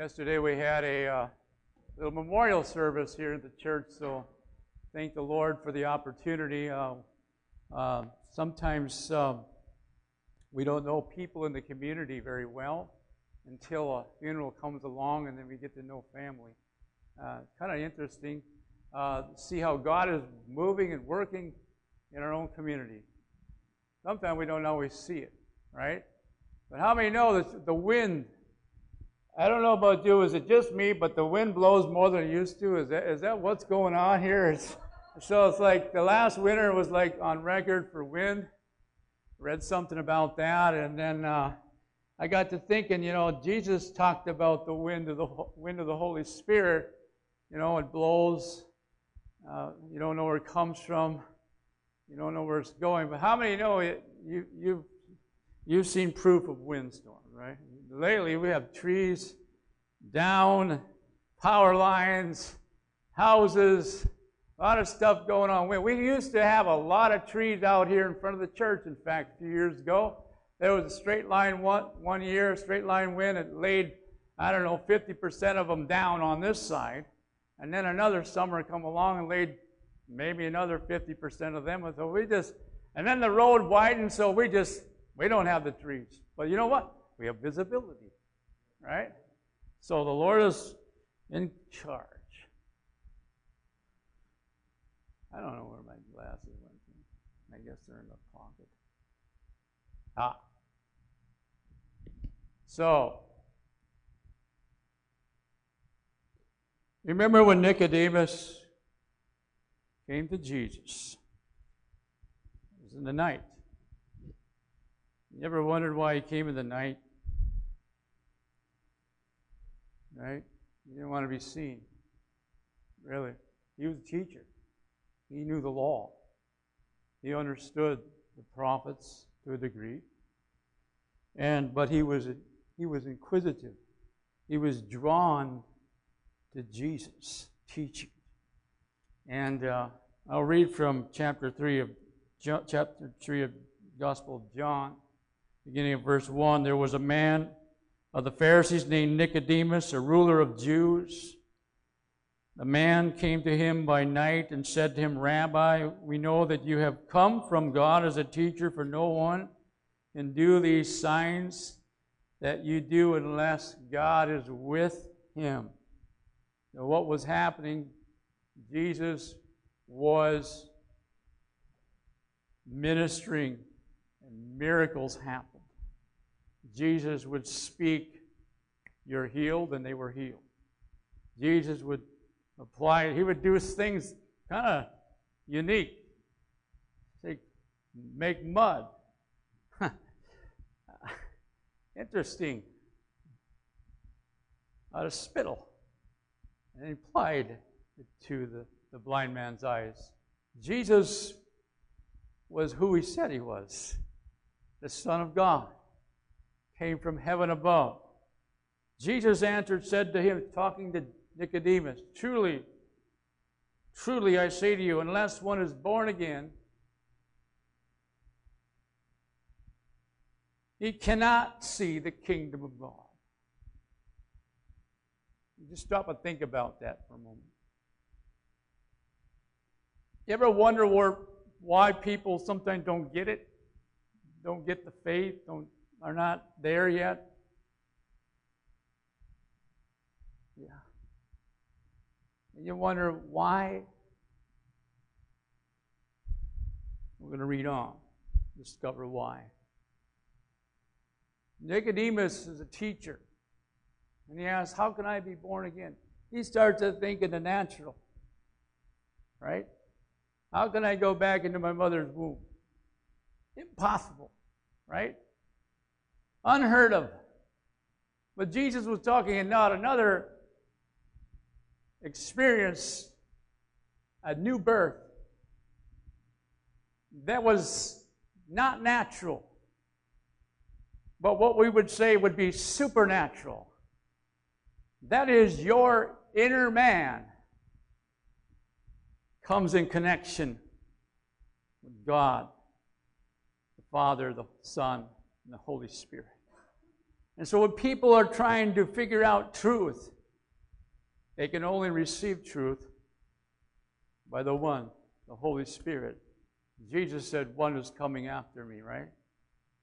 Yesterday we had a uh, little memorial service here at the church, so thank the Lord for the opportunity. Uh, uh, sometimes um, we don't know people in the community very well until a funeral comes along, and then we get to know family. Uh, kind of interesting. Uh, see how God is moving and working in our own community. Sometimes we don't always see it, right? But how many know that the wind I don't know about you. Is it just me? But the wind blows more than it used to. Is that is that what's going on here? It's, so it's like the last winter was like on record for wind. Read something about that, and then uh, I got to thinking. You know, Jesus talked about the wind of the wind of the Holy Spirit. You know, it blows. Uh, you don't know where it comes from. You don't know where it's going. But how many know it? You you you've seen proof of windstorm, right? Lately we have trees down, power lines, houses, a lot of stuff going on. We used to have a lot of trees out here in front of the church, in fact, a few years ago. There was a straight line one, one year, straight line wind. It laid, I don't know, 50% of them down on this side. And then another summer come along and laid maybe another 50% of them. So we just, and then the road widened, so we just, we don't have the trees. But you know what? We have visibility, right? So the Lord is in charge. I don't know where my glasses went. I guess they're in the pocket. Ah. So, remember when Nicodemus came to Jesus? It was in the night. You ever wondered why he came in the night? Right? He didn't want to be seen. Really. He was a teacher. He knew the law. He understood the prophets to a degree. And but he was he was inquisitive. He was drawn to Jesus teaching. And uh, I'll read from chapter three of chapter three of Gospel of John, beginning of verse one. There was a man of the Pharisees named Nicodemus, a ruler of Jews. The man came to him by night and said to him, Rabbi, we know that you have come from God as a teacher, for no one can do these signs that you do unless God is with him. Now, what was happening? Jesus was ministering, and miracles happened. Jesus would speak, You're healed, and they were healed. Jesus would apply, he would do things kind of unique. Say, make mud. Interesting. Out of spittle. And he applied it to the, the blind man's eyes. Jesus was who he said he was the Son of God came from heaven above. Jesus answered, said to him, talking to Nicodemus, Truly, truly I say to you, unless one is born again, he cannot see the kingdom of God. Just stop and think about that for a moment. You ever wonder where, why people sometimes don't get it? Don't get the faith, don't are not there yet? Yeah. And you wonder why? We're going to read on, discover why. Nicodemus is a teacher. And he asks, How can I be born again? He starts to think in the natural. Right? How can I go back into my mother's womb? Impossible. Right? Unheard of. But Jesus was talking about another experience, a new birth that was not natural, but what we would say would be supernatural. That is, your inner man comes in connection with God, the Father, the Son, and the Holy Spirit. And so when people are trying to figure out truth, they can only receive truth by the one, the Holy Spirit. Jesus said, One is coming after me, right?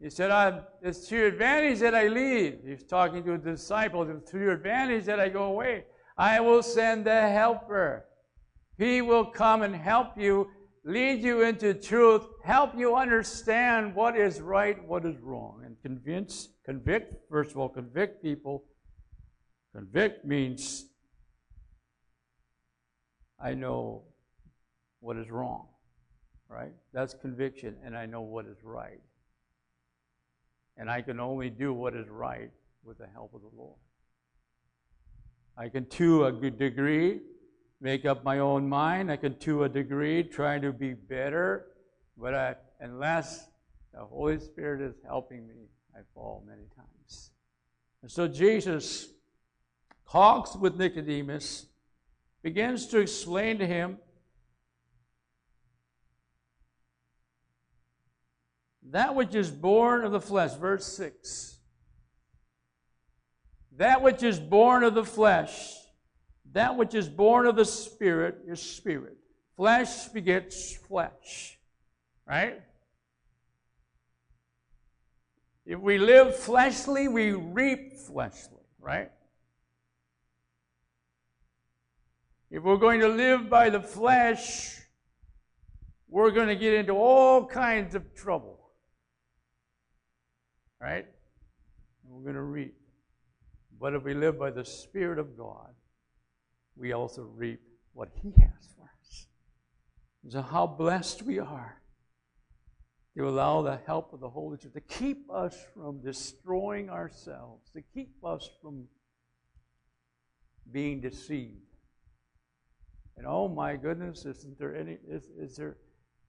He said, It's to your advantage that I leave. He's talking to the disciples. It's to your advantage that I go away. I will send the helper. He will come and help you, lead you into truth, help you understand what is right, what is wrong, and convince, convict, first of all, convict people. Convict means I know what is wrong, right? That's conviction, and I know what is right. And I can only do what is right with the help of the Lord. I can, to a good degree, make up my own mind. I can, to a degree, try to be better. But I, unless the Holy Spirit is helping me, I fall many times. And so Jesus talks with Nicodemus, begins to explain to him that which is born of the flesh, verse 6. That which is born of the flesh, that which is born of the Spirit is spirit. Flesh begets flesh. Right? If we live fleshly, we reap fleshly. Right? If we're going to live by the flesh, we're going to get into all kinds of trouble. Right? And we're going to reap. But if we live by the Spirit of God, we also reap what He has for us. So, how blessed we are to allow the help of the Holy Spirit to keep us from destroying ourselves, to keep us from being deceived. And oh my goodness, isn't there any, is, is there,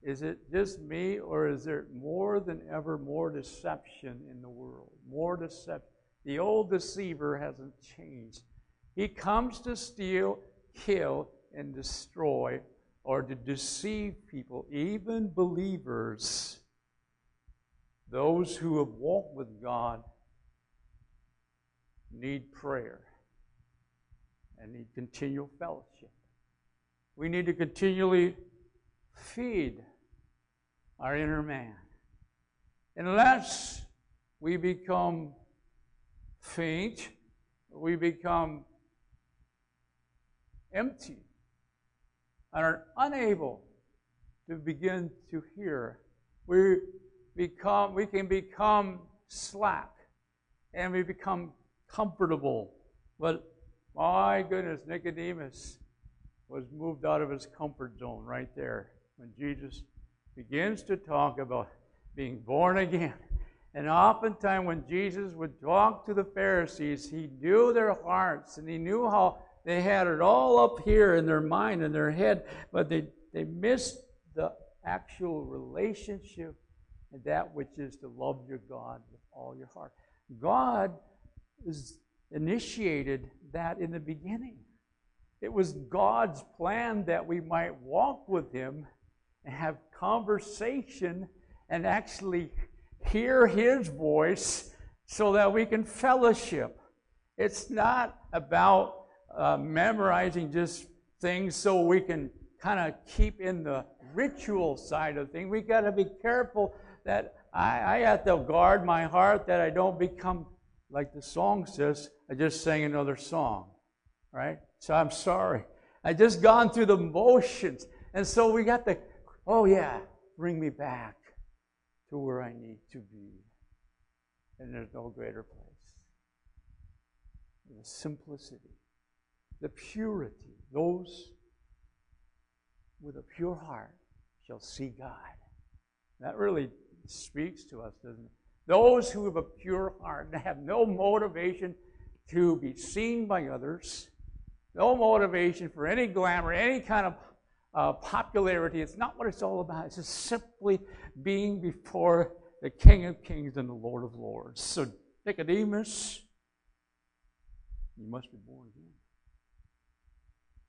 is it just me or is there more than ever more deception in the world? More deception. The old deceiver hasn't changed. He comes to steal, kill, and destroy, or to deceive people, even believers. Those who have walked with God need prayer and need continual fellowship. We need to continually feed our inner man. Unless we become faint, we become empty and are unable to begin to hear. We become we can become slack and we become comfortable. But my goodness, Nicodemus was moved out of his comfort zone right there when Jesus begins to talk about being born again. And oftentimes, when Jesus would talk to the Pharisees, he knew their hearts and he knew how they had it all up here in their mind and their head, but they, they missed the actual relationship and that which is to love your God with all your heart. God is initiated that in the beginning. It was God's plan that we might walk with Him and have conversation and actually hear His voice so that we can fellowship. It's not about uh, memorizing just things so we can kind of keep in the ritual side of things. We got to be careful that I, I have to guard my heart that I don't become like the song says. I just sang another song, right? So I'm sorry. I just gone through the motions, and so we got to. Oh yeah, bring me back to where I need to be. And there's no greater place. The simplicity the purity. Those with a pure heart shall see God. That really speaks to us, doesn't it? Those who have a pure heart and have no motivation to be seen by others, no motivation for any glamour, any kind of uh, popularity. It's not what it's all about. It's just simply being before the King of Kings and the Lord of Lords. So, Nicodemus, you must be born again.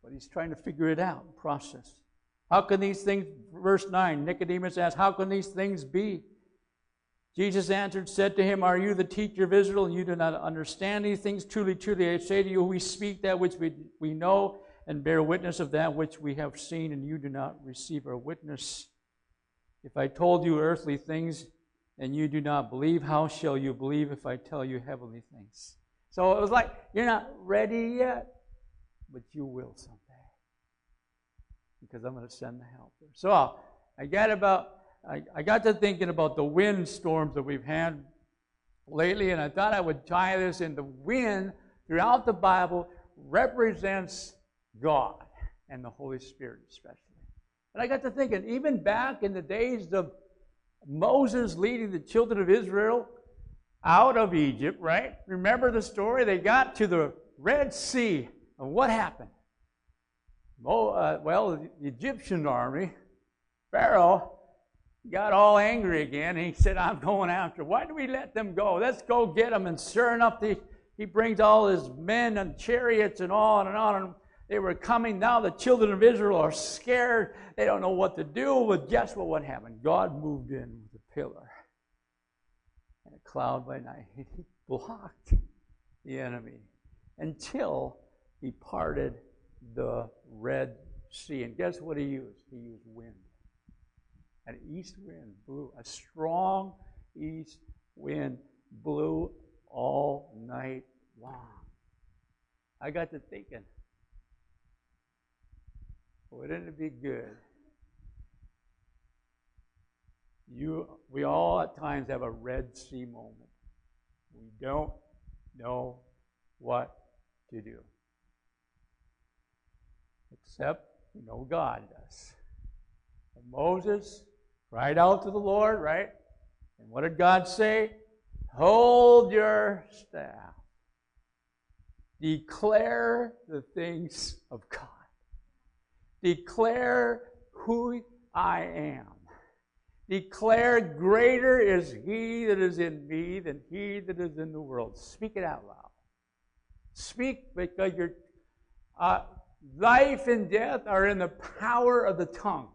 But he's trying to figure it out, process. How can these things, verse 9, Nicodemus asked, How can these things be? Jesus answered, said to him, Are you the teacher of Israel, and you do not understand these things? Truly, truly, I say to you, we speak that which we, we know, and bear witness of that which we have seen, and you do not receive our witness. If I told you earthly things, and you do not believe, how shall you believe if I tell you heavenly things? So it was like, You're not ready yet, but you will someday. Because I'm going to send the helper. So I got about I, I got to thinking about the wind storms that we've had lately, and I thought I would tie this in. The wind throughout the Bible represents God and the Holy Spirit, especially. And I got to thinking, even back in the days of Moses leading the children of Israel out of Egypt, right? Remember the story? They got to the Red Sea, and what happened? Uh, well, the Egyptian army, Pharaoh, got all angry again. He said, I'm going after. Why do we let them go? Let's go get them. And sure enough, the, he brings all his men and chariots and on and on. And they were coming. Now the children of Israel are scared. They don't know what to do. But guess what? What happened? God moved in with a pillar and a cloud by night. He blocked the enemy until he parted the Red Sea. And guess what he used? He used wind. An east wind blew, a strong east wind blew all night long. I got to thinking, wouldn't it be good? You, we all at times have a Red Sea moment. We don't know what to do. Except we know God does. And Moses cried out to the Lord, right? And what did God say? Hold your staff. Declare the things of God. Declare who I am. Declare greater is he that is in me than he that is in the world. Speak it out loud. Speak because your uh, life and death are in the power of the tongue.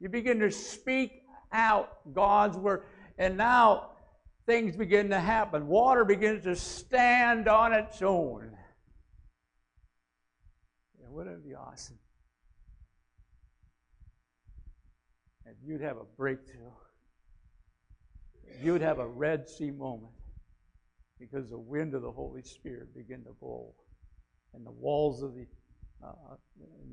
You begin to speak out God's word. And now things begin to happen. Water begins to stand on its own. Yeah, wouldn't it be awesome? If you'd have a breakthrough, you'd have a Red Sea moment because the wind of the Holy Spirit began to blow and the walls of the uh,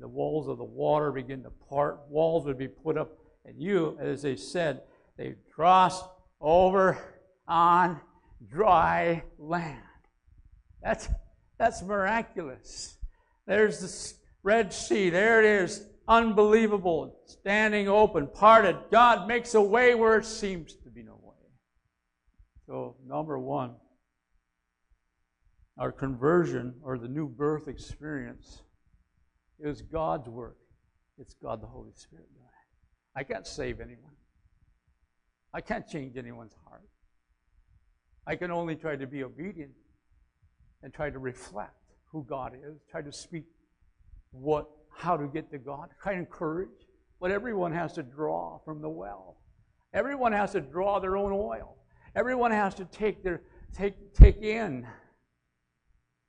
the walls of the water begin to part. Walls would be put up, and you, as they said, they crossed over on dry land. That's that's miraculous. There's the Red Sea. There it is. Unbelievable. Standing open, parted. God makes a way where it seems to be no way. So, number one, our conversion or the new birth experience it was God's work. It's God the Holy Spirit doing it. I can't save anyone. I can't change anyone's heart. I can only try to be obedient and try to reflect who God is, try to speak what how to get to God, try to encourage. But everyone has to draw from the well. Everyone has to draw their own oil. Everyone has to take their take take in.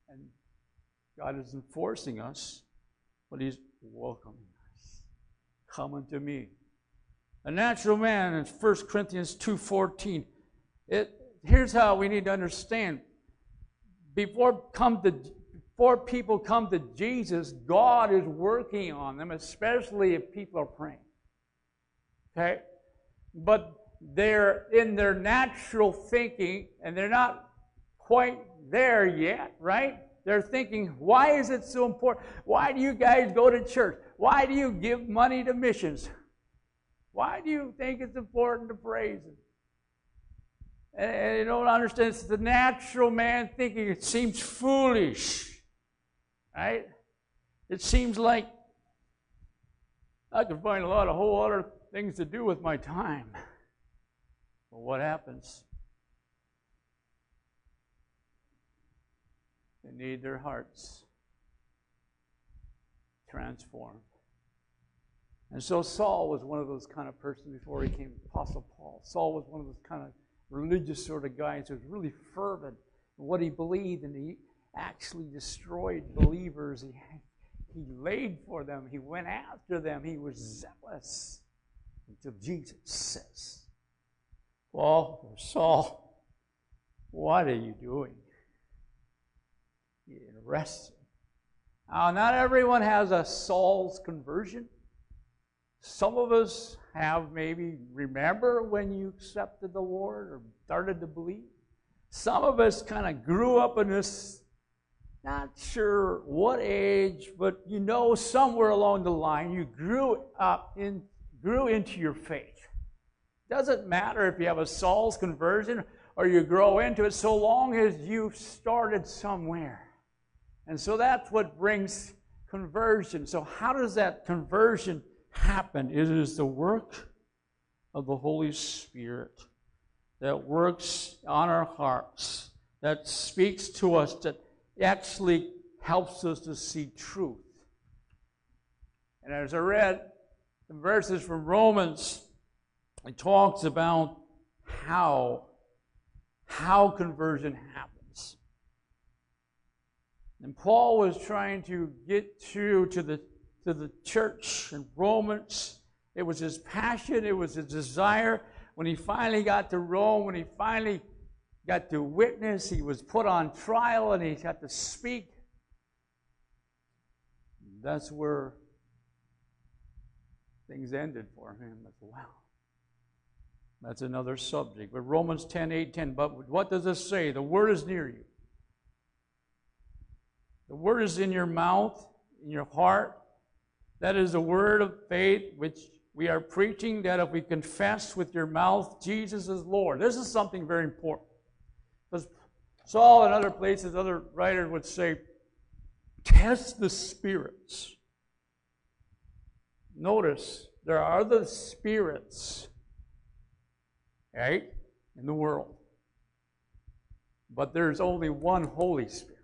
And God isn't forcing us but he's welcoming us. Come unto me. A natural man in 1 Corinthians 2.14. It, here's how we need to understand. Before, come to, before people come to Jesus, God is working on them, especially if people are praying. Okay? But they're in their natural thinking, and they're not quite there yet, right? They're thinking, why is it so important? Why do you guys go to church? Why do you give money to missions? Why do you think it's important to praise Him? And, and you don't understand, it's the natural man thinking it seems foolish, right? It seems like I could find a lot of whole other things to do with my time. But what happens? They need their hearts transformed. And so Saul was one of those kind of persons before he came Apostle Paul. Saul was one of those kind of religious sort of guys who was really fervent in what he believed, and he actually destroyed believers. He, he laid for them, he went after them, he was mm-hmm. zealous until Jesus says, Paul or Saul, what are you doing? Arrest him. Now, not everyone has a Saul's conversion. Some of us have maybe remember when you accepted the Lord or started to believe. Some of us kind of grew up in this, not sure what age, but you know somewhere along the line you grew up in, grew into your faith. Doesn't matter if you have a Saul's conversion or you grow into it, so long as you've started somewhere. And so that's what brings conversion. So, how does that conversion happen? It is the work of the Holy Spirit that works on our hearts, that speaks to us, that actually helps us to see truth. And as I read the verses from Romans, it talks about how how conversion happens. And Paul was trying to get through to the to the church in Romans. It was his passion, it was his desire. When he finally got to Rome, when he finally got to witness, he was put on trial and he had to speak. That's where things ended for him as well. That's another subject. But Romans 10 8 10. But what does this say? The word is near you. The word is in your mouth, in your heart. That is the word of faith which we are preaching that if we confess with your mouth Jesus is Lord. This is something very important. Because Saul and other places, other writers would say, test the spirits. Notice there are other spirits right, in the world. But there's only one Holy Spirit,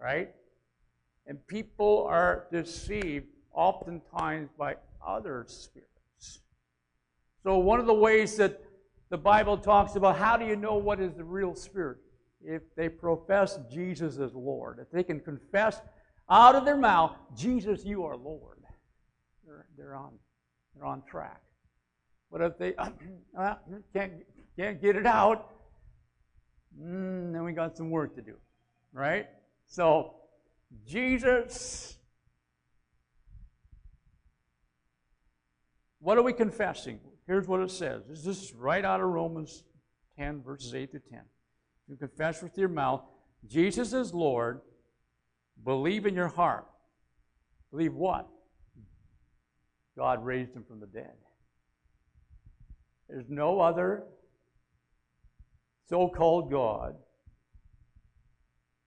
right? And people are deceived oftentimes by other spirits. So, one of the ways that the Bible talks about how do you know what is the real spirit? If they profess Jesus as Lord, if they can confess out of their mouth, Jesus, you are Lord, they're, they're, on, they're on track. But if they can't, can't get it out, mm, then we got some work to do, right? So, Jesus, what are we confessing? Here's what it says. This is right out of Romans 10, verses 8 to 10. You confess with your mouth, Jesus is Lord, believe in your heart. Believe what? God raised him from the dead. There's no other so called God,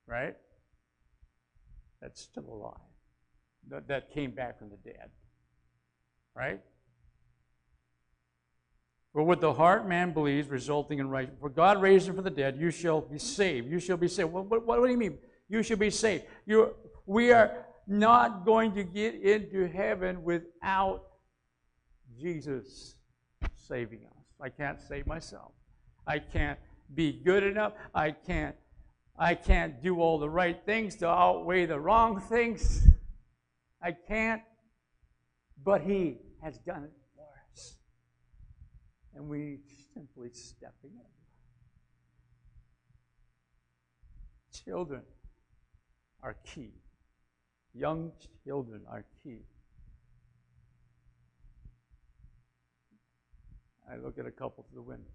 right? That's still alive, that, that came back from the dead, right? For with the heart man believes, resulting in right. For God raised him from the dead, you shall be saved. You shall be saved. What, what, what do you mean? You shall be saved. You, we are not going to get into heaven without Jesus saving us. I can't save myself. I can't be good enough. I can't I can't do all the right things to outweigh the wrong things. I can't. But he has done it for us. And we simply step in. Children are key. Young children are key. I look at a couple through the window.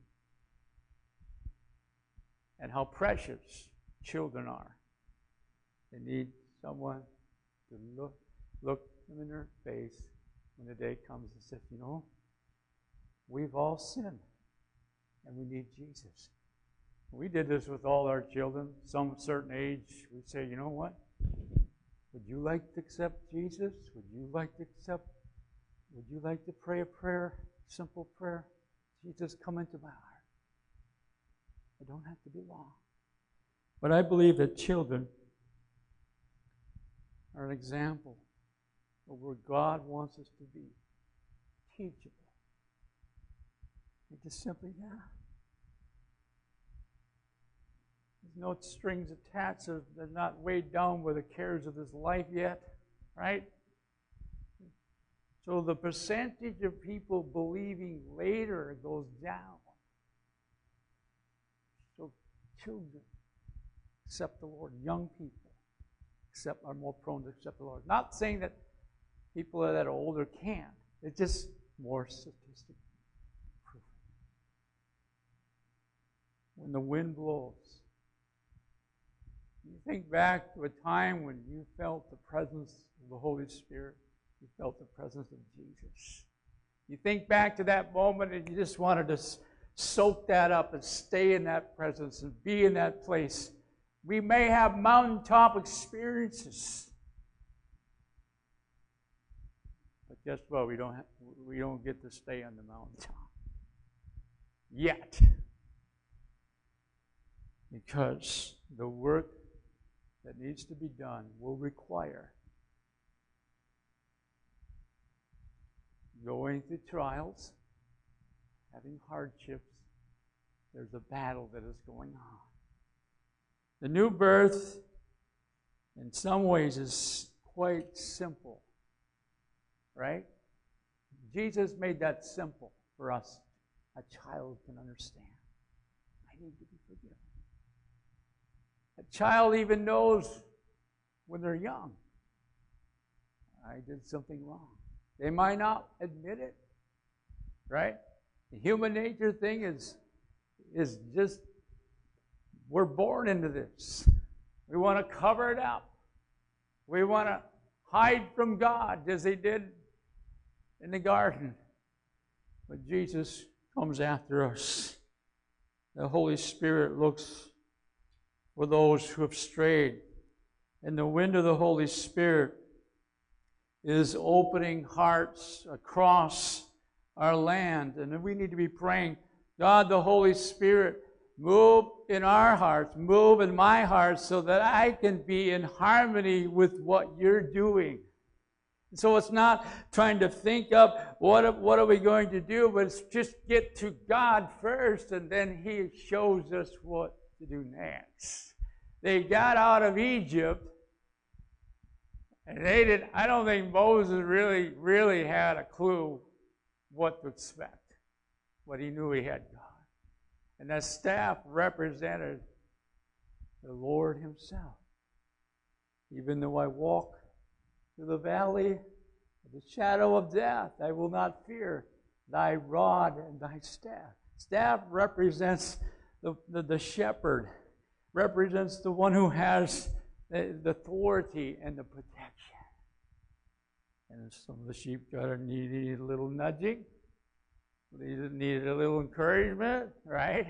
And how precious children are. They need someone to look look them in their face when the day comes and says, you know, we've all sinned and we need Jesus. We did this with all our children, some certain age. We say, you know what? Would you like to accept Jesus? Would you like to accept? Would you like to pray a prayer, simple prayer? Jesus, come into my heart. It don't have to be long. But I believe that children are an example of where God wants us to be teachable. And just simply, yeah, There's no strings attached. They're not weighed down with the cares of this life yet, right? So the percentage of people believing later goes down. So children accept the Lord, young people accept are more prone to accept the Lord. Not saying that people that are older can't. It's just more statistic proof. When the wind blows, you think back to a time when you felt the presence of the Holy Spirit you felt the presence of Jesus. You think back to that moment and you just wanted to soak that up and stay in that presence and be in that place. We may have mountaintop experiences. But guess what? We don't, have, we don't get to stay on the mountaintop. Yet. Because the work that needs to be done will require going through trials, having hardships. There's a battle that is going on. The new birth, in some ways, is quite simple, right? Jesus made that simple for us. A child can understand. I need to be forgiven. A child even knows when they're young. I did something wrong. They might not admit it, right? The human nature thing is, is just, we're born into this. We want to cover it up. We want to hide from God as they did in the garden. But Jesus comes after us. The Holy Spirit looks for those who have strayed. And the wind of the Holy Spirit is opening hearts across our land. And we need to be praying, God, the Holy Spirit, move in our hearts, move in my heart so that I can be in harmony with what you're doing. So it's not trying to think of what, what are we going to do, but it's just get to God first, and then He shows us what to do next. They got out of Egypt and they did I don't think Moses really, really had a clue what to expect. But he knew he had God. And that staff represented the Lord Himself. Even though I walk through the valley of the shadow of death, I will not fear thy rod and thy staff. Staff represents the, the, the shepherd, represents the one who has the, the authority and the protection. And some of the sheep got a needy little nudging. Needed a little encouragement, right?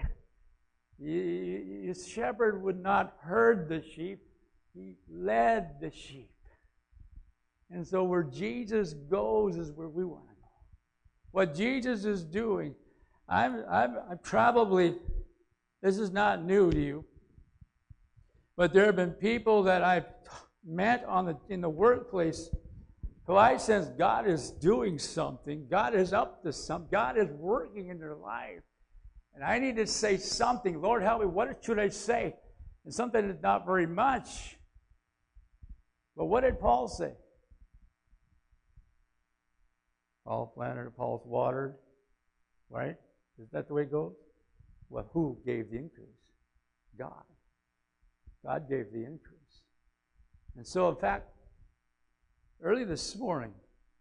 His shepherd would not herd the sheep, he led the sheep. And so where Jesus goes is where we want to go. What Jesus is doing, I'm, I'm, I'm probably, this is not new to you, but there have been people that I've met on the, in the workplace who I sense God is doing something. God is up to something. God is working in their life. And I need to say something. Lord, help me. What should I say? And something that's not very much. But what did Paul say? Paul planted, Apollos watered. Right? Is that the way it goes? Well, who gave the increase? God. God gave the increase. And so, in fact, early this morning,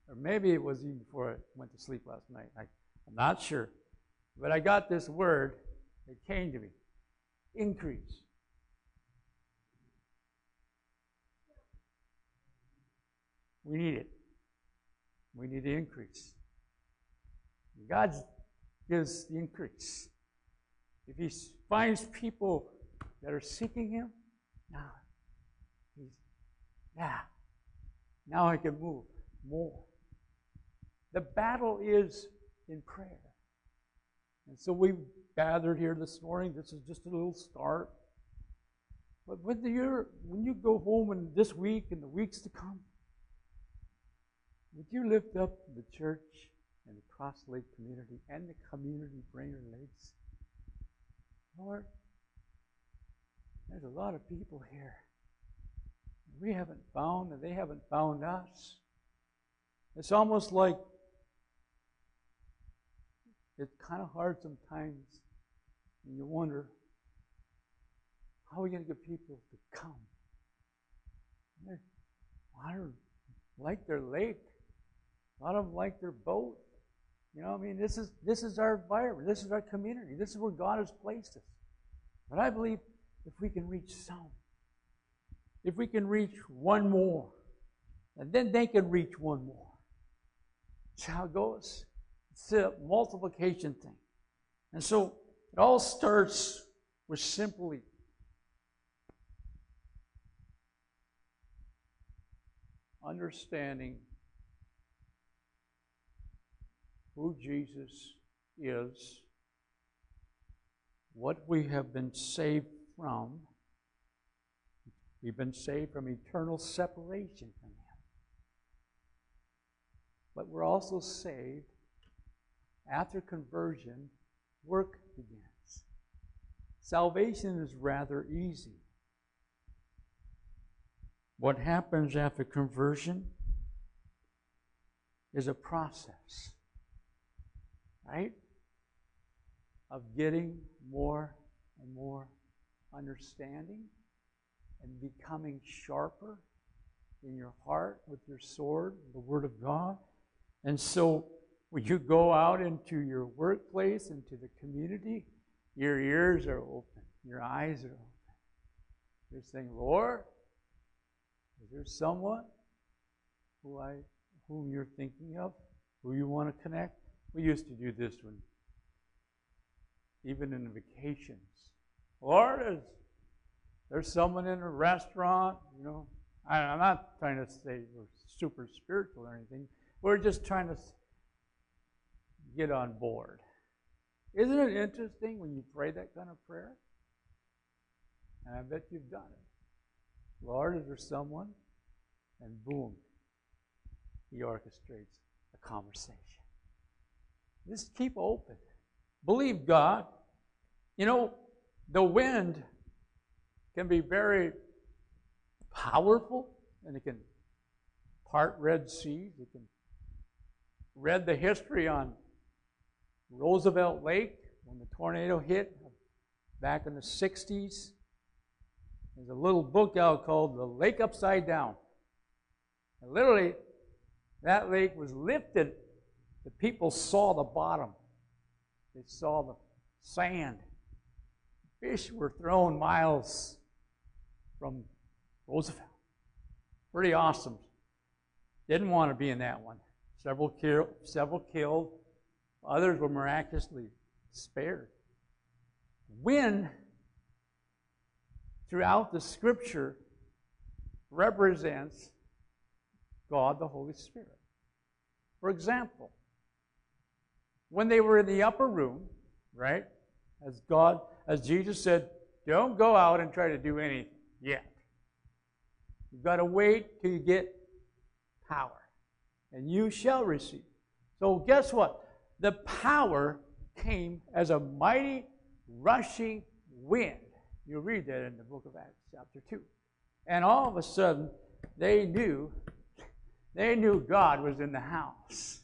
or maybe it was even before I went to sleep last night. I, I'm not sure. But I got this word that came to me increase. We need it. We need the increase. God gives the increase. If He finds people that are seeking Him, now, He's, yeah, now I can move more. The battle is in prayer. And so we've gathered here this morning. This is just a little start. But when, you when you go home in this week and the weeks to come, would you lift up the church and the Cross Lake community and the community Brainerd Lakes? Lord, there's a lot of people here. We haven't found, and they haven't found us. It's almost like it's kind of hard sometimes, and you wonder how are we going to get people to come? They're, don't like their lake. A lot of them like their boat. You know, I mean, this is this is our environment. This is our community. This is where God has placed us. But I believe if we can reach some, if we can reach one more, and then they can reach one more. That's how it goes. It's a multiplication thing. And so it all starts with simply understanding who Jesus is, what we have been saved from. We've been saved from eternal separation from Him. But we're also saved after conversion, work begins. Salvation is rather easy. What happens after conversion is a process, right? Of getting more and more understanding and becoming sharper in your heart with your sword, the Word of God. And so when you go out into your workplace, into the community, your ears are open, your eyes are open. You're saying, Lord, is there someone who I whom you're thinking of, who you want to connect? We used to do this when even in vacations. Lord, is there's someone in a restaurant, you know. I'm not trying to say we're super spiritual or anything. We're just trying to get on board. Isn't it interesting when you pray that kind of prayer? And I bet you've done it. Lord, is there someone? And boom, he orchestrates a conversation. Just keep open. Believe God. You know, the wind can be very powerful and it can part Red Seas. It can read the history on Roosevelt Lake when the tornado hit back in the 60s. There's a little book out called The Lake Upside Down. And literally, that lake was lifted. The people saw the bottom, they saw the sand. Fish were thrown miles from Roosevelt. Pretty awesome. Didn't want to be in that one. Several, kill, several killed, Others were miraculously spared. Wind, throughout the scripture, represents God the Holy Spirit. For example, when they were in the upper room, right, as God, as Jesus said, don't go out and try to do anything yet. You've got to wait till you get power, and you shall receive. So, guess what? the power came as a mighty rushing wind. You read that in the book of Acts, chapter 2. And all of a sudden, they knew, they knew God was in the house.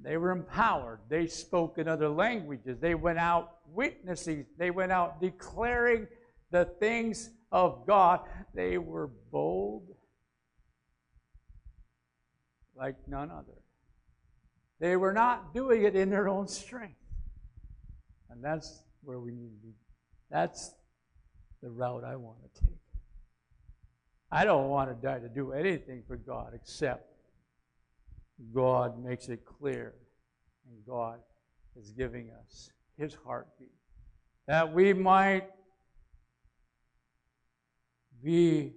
They were empowered. They spoke in other languages. They went out witnessing. They went out declaring the things of God. They were bold like none other. They were not doing it in their own strength. And that's where we need to be. That's the route I want to take. I don't want to die to do anything for God except God makes it clear and God is giving us his heartbeat that we might be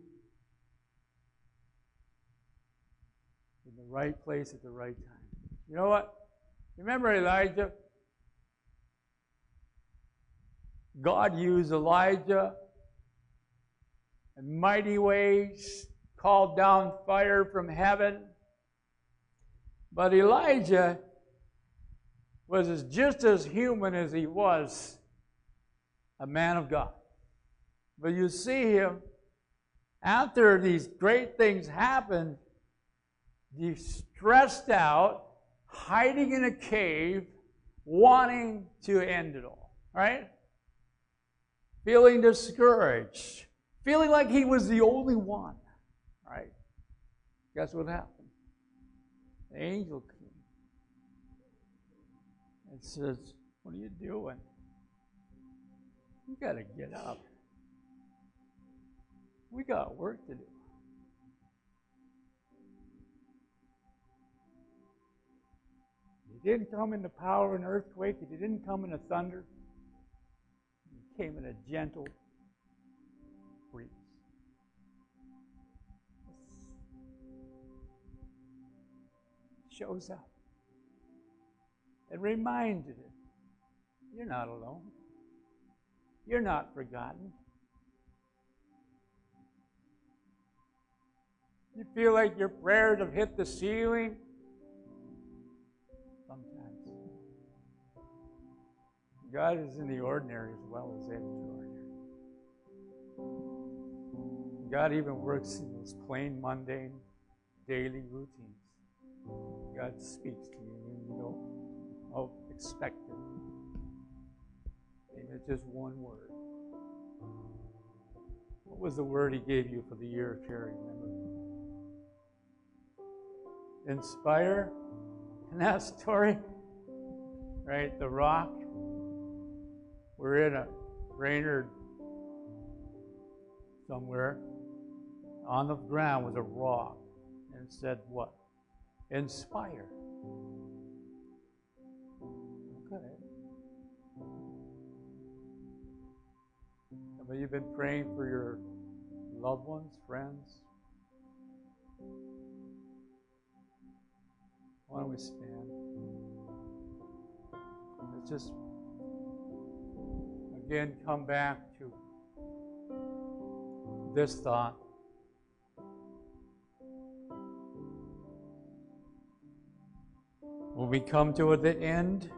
in the right place at the right time. You know what? Remember Elijah? God used Elijah in mighty ways, called down fire from heaven. But Elijah was as, just as human as he was a man of God. But you see him after these great things happen, he's stressed out, hiding in a cave, wanting to end it all, right? Feeling discouraged, feeling like he was the only one, right? Guess what happened? The angel came and says, What are you doing? You got to get up. We got work to do. He didn't come in the power of an earthquake. He didn't come in a thunder. He came in a gentle breeze. Shows up and reminded him, you're not alone. You're not forgotten. You feel like your prayers have hit the ceiling? Sometimes. God is in the ordinary as well as extraordinary. God even works in those plain, mundane, daily routines. God speaks to you when you don't oh, expect it. And it's just one word. What was the word he gave you for the year of Cherry? Remember? Inspire in that story, right? The rock. We're in a Brainerd somewhere. On the ground was a rock, and said what? Inspire. Okay. Have you been praying for your loved ones, friends? Why don't we stand? Let's just again come back to this thought. When we come to the end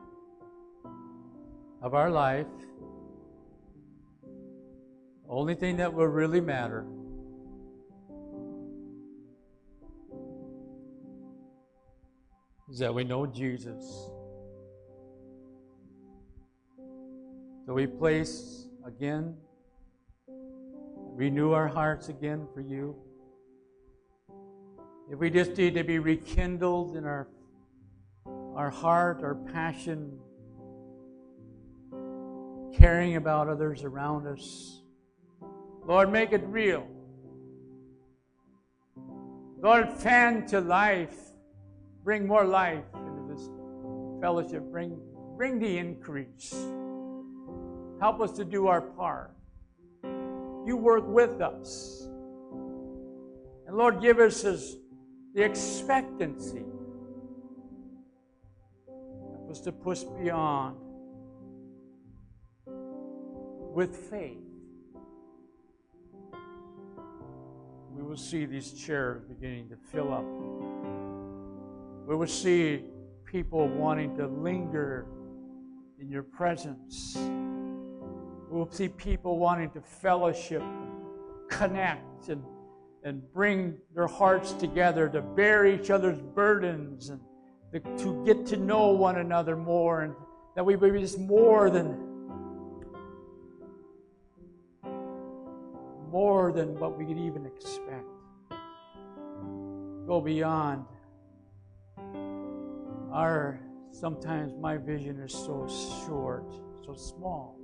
of our life, the only thing that will really matter is that we know Jesus. So we place again, renew our hearts again for you. If we just need to be rekindled in our, our heart, our passion, caring about others around us, Lord, make it real. Lord, fan to life Bring more life into this fellowship. Bring, bring the increase. Help us to do our part. You work with us. And Lord, give us the expectancy. Help us to push beyond with faith. We will see these chairs beginning to fill up we will see people wanting to linger in your presence. We'll see people wanting to fellowship, connect, and, and bring their hearts together to bear each other's burdens and to, to get to know one another more, and that we be just more than more than what we could even expect. Go beyond our sometimes my vision is so short, so small.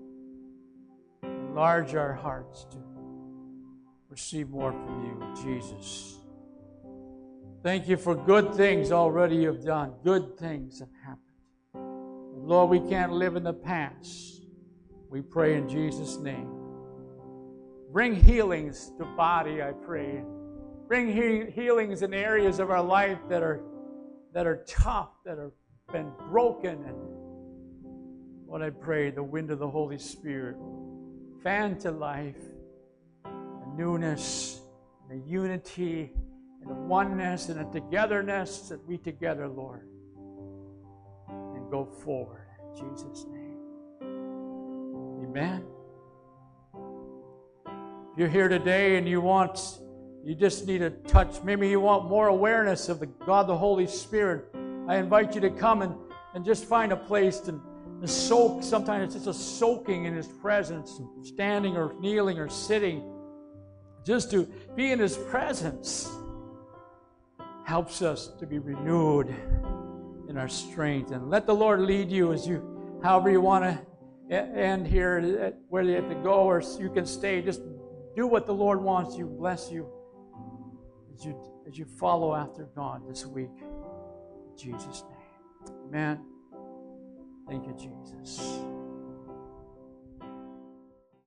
Enlarge our hearts to receive more from you, Jesus. Thank you for good things already you've done. Good things have happened. Lord, we can't live in the past. We pray in Jesus' name. Bring healings to body, I pray. Bring he- healings in areas of our life that are that are tough, that have been broken. And Lord, I pray the wind of the Holy Spirit fan to life a newness, a unity, and a oneness, and a togetherness that we together, Lord, and go forward in Jesus' name. Amen. If you're here today and you want, you just need a touch, maybe you want more awareness of the God, the Holy Spirit, I invite you to come and, and just find a place to, to soak. Sometimes it's just a soaking in His presence, standing or kneeling or sitting. Just to be in His presence helps us to be renewed in our strength. And let the Lord lead you as you, however you want to end here, whether you have to go or you can stay. Just do what the Lord wants you. Bless you as you as you follow after God this week. In Jesus' name. Amen. Thank you, Jesus.